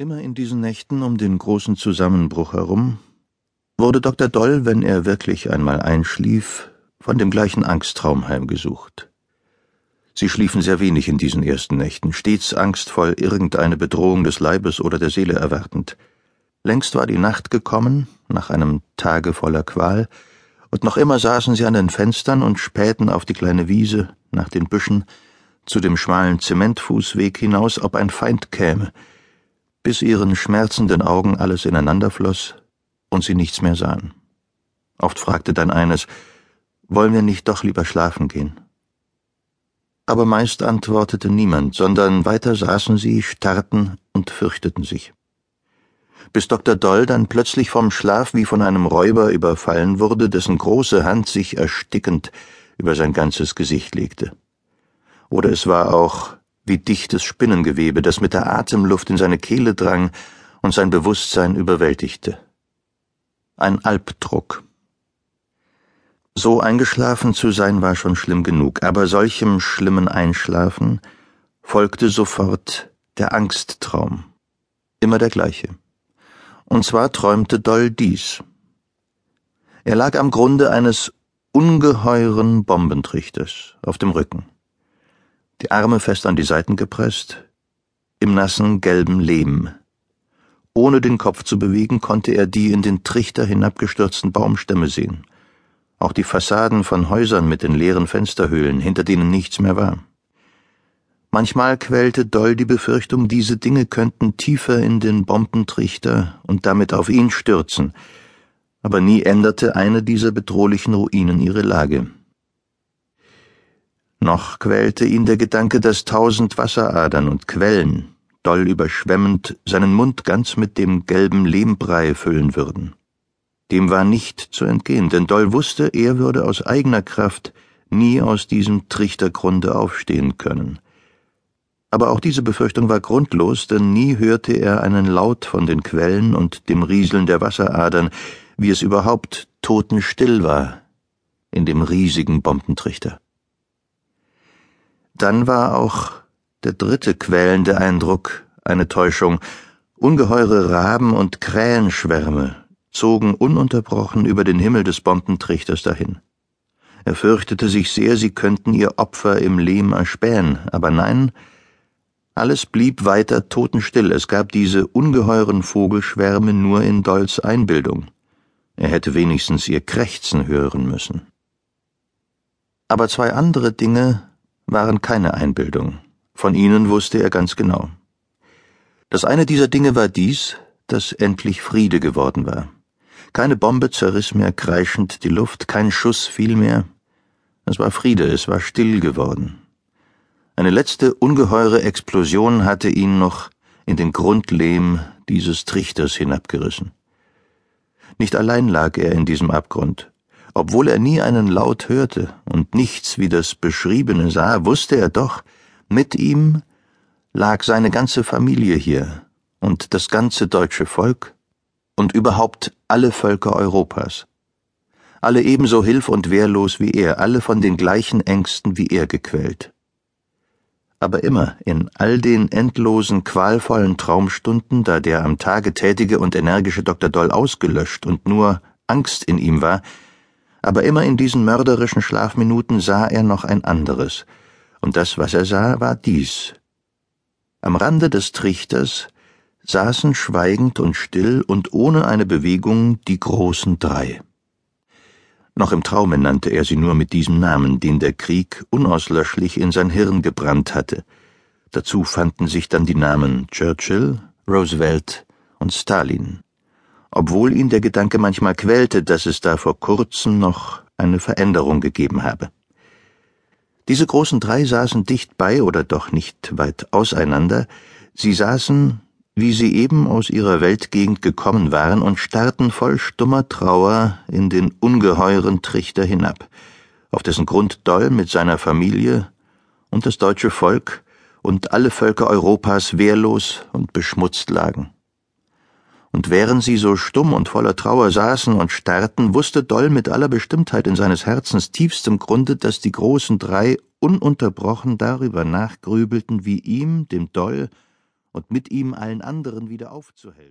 Immer in diesen Nächten um den großen Zusammenbruch herum wurde Dr. Doll, wenn er wirklich einmal einschlief, von dem gleichen Angsttraum heimgesucht. Sie schliefen sehr wenig in diesen ersten Nächten, stets angstvoll irgendeine Bedrohung des Leibes oder der Seele erwartend. Längst war die Nacht gekommen, nach einem Tage voller Qual, und noch immer saßen sie an den Fenstern und spähten auf die kleine Wiese, nach den Büschen, zu dem schmalen Zementfußweg hinaus, ob ein Feind käme, bis ihren schmerzenden Augen alles ineinander floss und sie nichts mehr sahen. Oft fragte dann eines, wollen wir nicht doch lieber schlafen gehen? Aber meist antwortete niemand, sondern weiter saßen sie, starrten und fürchteten sich. Bis Dr. Doll dann plötzlich vom Schlaf wie von einem Räuber überfallen wurde, dessen große Hand sich erstickend über sein ganzes Gesicht legte. Oder es war auch wie dichtes Spinnengewebe, das mit der Atemluft in seine Kehle drang und sein Bewusstsein überwältigte. Ein Albdruck. So eingeschlafen zu sein war schon schlimm genug, aber solchem schlimmen Einschlafen folgte sofort der Angsttraum. Immer der gleiche. Und zwar träumte Doll dies. Er lag am Grunde eines ungeheuren Bombentrichters auf dem Rücken die Arme fest an die Seiten gepresst, im nassen gelben Lehm. Ohne den Kopf zu bewegen, konnte er die in den Trichter hinabgestürzten Baumstämme sehen, auch die Fassaden von Häusern mit den leeren Fensterhöhlen, hinter denen nichts mehr war. Manchmal quälte Doll die Befürchtung, diese Dinge könnten tiefer in den Bombentrichter und damit auf ihn stürzen, aber nie änderte eine dieser bedrohlichen Ruinen ihre Lage. Noch quälte ihn der Gedanke, dass tausend Wasseradern und Quellen, doll überschwemmend, seinen Mund ganz mit dem gelben Lehmbrei füllen würden. Dem war nicht zu entgehen, denn Doll wusste, er würde aus eigener Kraft nie aus diesem Trichtergrunde aufstehen können. Aber auch diese Befürchtung war grundlos, denn nie hörte er einen Laut von den Quellen und dem Rieseln der Wasseradern, wie es überhaupt totenstill war in dem riesigen Bombentrichter. Dann war auch der dritte quälende Eindruck eine Täuschung. Ungeheure Raben und Krähenschwärme zogen ununterbrochen über den Himmel des Bombentrichters dahin. Er fürchtete sich sehr, sie könnten ihr Opfer im Lehm erspähen, aber nein, alles blieb weiter totenstill, es gab diese ungeheuren Vogelschwärme nur in Dolls Einbildung. Er hätte wenigstens ihr Krächzen hören müssen. Aber zwei andere Dinge waren keine Einbildung. Von ihnen wusste er ganz genau. Das eine dieser Dinge war dies, dass endlich Friede geworden war. Keine Bombe zerriss mehr kreischend die Luft, kein Schuss fiel mehr. Es war Friede, es war still geworden. Eine letzte ungeheure Explosion hatte ihn noch in den Grundlehm dieses Trichters hinabgerissen. Nicht allein lag er in diesem Abgrund. Obwohl er nie einen Laut hörte und nichts wie das Beschriebene sah, wusste er doch, mit ihm lag seine ganze Familie hier und das ganze deutsche Volk und überhaupt alle Völker Europas. Alle ebenso hilf und wehrlos wie er, alle von den gleichen Ängsten wie er gequält. Aber immer in all den endlosen, qualvollen Traumstunden, da der am Tage tätige und energische Dr. Doll ausgelöscht und nur Angst in ihm war, aber immer in diesen mörderischen Schlafminuten sah er noch ein anderes, und das, was er sah, war dies. Am Rande des Trichters saßen schweigend und still und ohne eine Bewegung die großen drei. Noch im Traume nannte er sie nur mit diesem Namen, den der Krieg unauslöschlich in sein Hirn gebrannt hatte. Dazu fanden sich dann die Namen Churchill, Roosevelt und Stalin obwohl ihn der Gedanke manchmal quälte, dass es da vor kurzem noch eine Veränderung gegeben habe. Diese großen drei saßen dicht bei oder doch nicht weit auseinander, sie saßen, wie sie eben aus ihrer Weltgegend gekommen waren, und starrten voll stummer Trauer in den ungeheuren Trichter hinab, auf dessen Grund Doll mit seiner Familie und das deutsche Volk und alle Völker Europas wehrlos und beschmutzt lagen und während sie so stumm und voller Trauer saßen und starrten, wusste Doll mit aller Bestimmtheit in seines Herzens tiefstem Grunde, dass die großen drei ununterbrochen darüber nachgrübelten, wie ihm, dem Doll und mit ihm allen anderen wieder aufzuhelfen.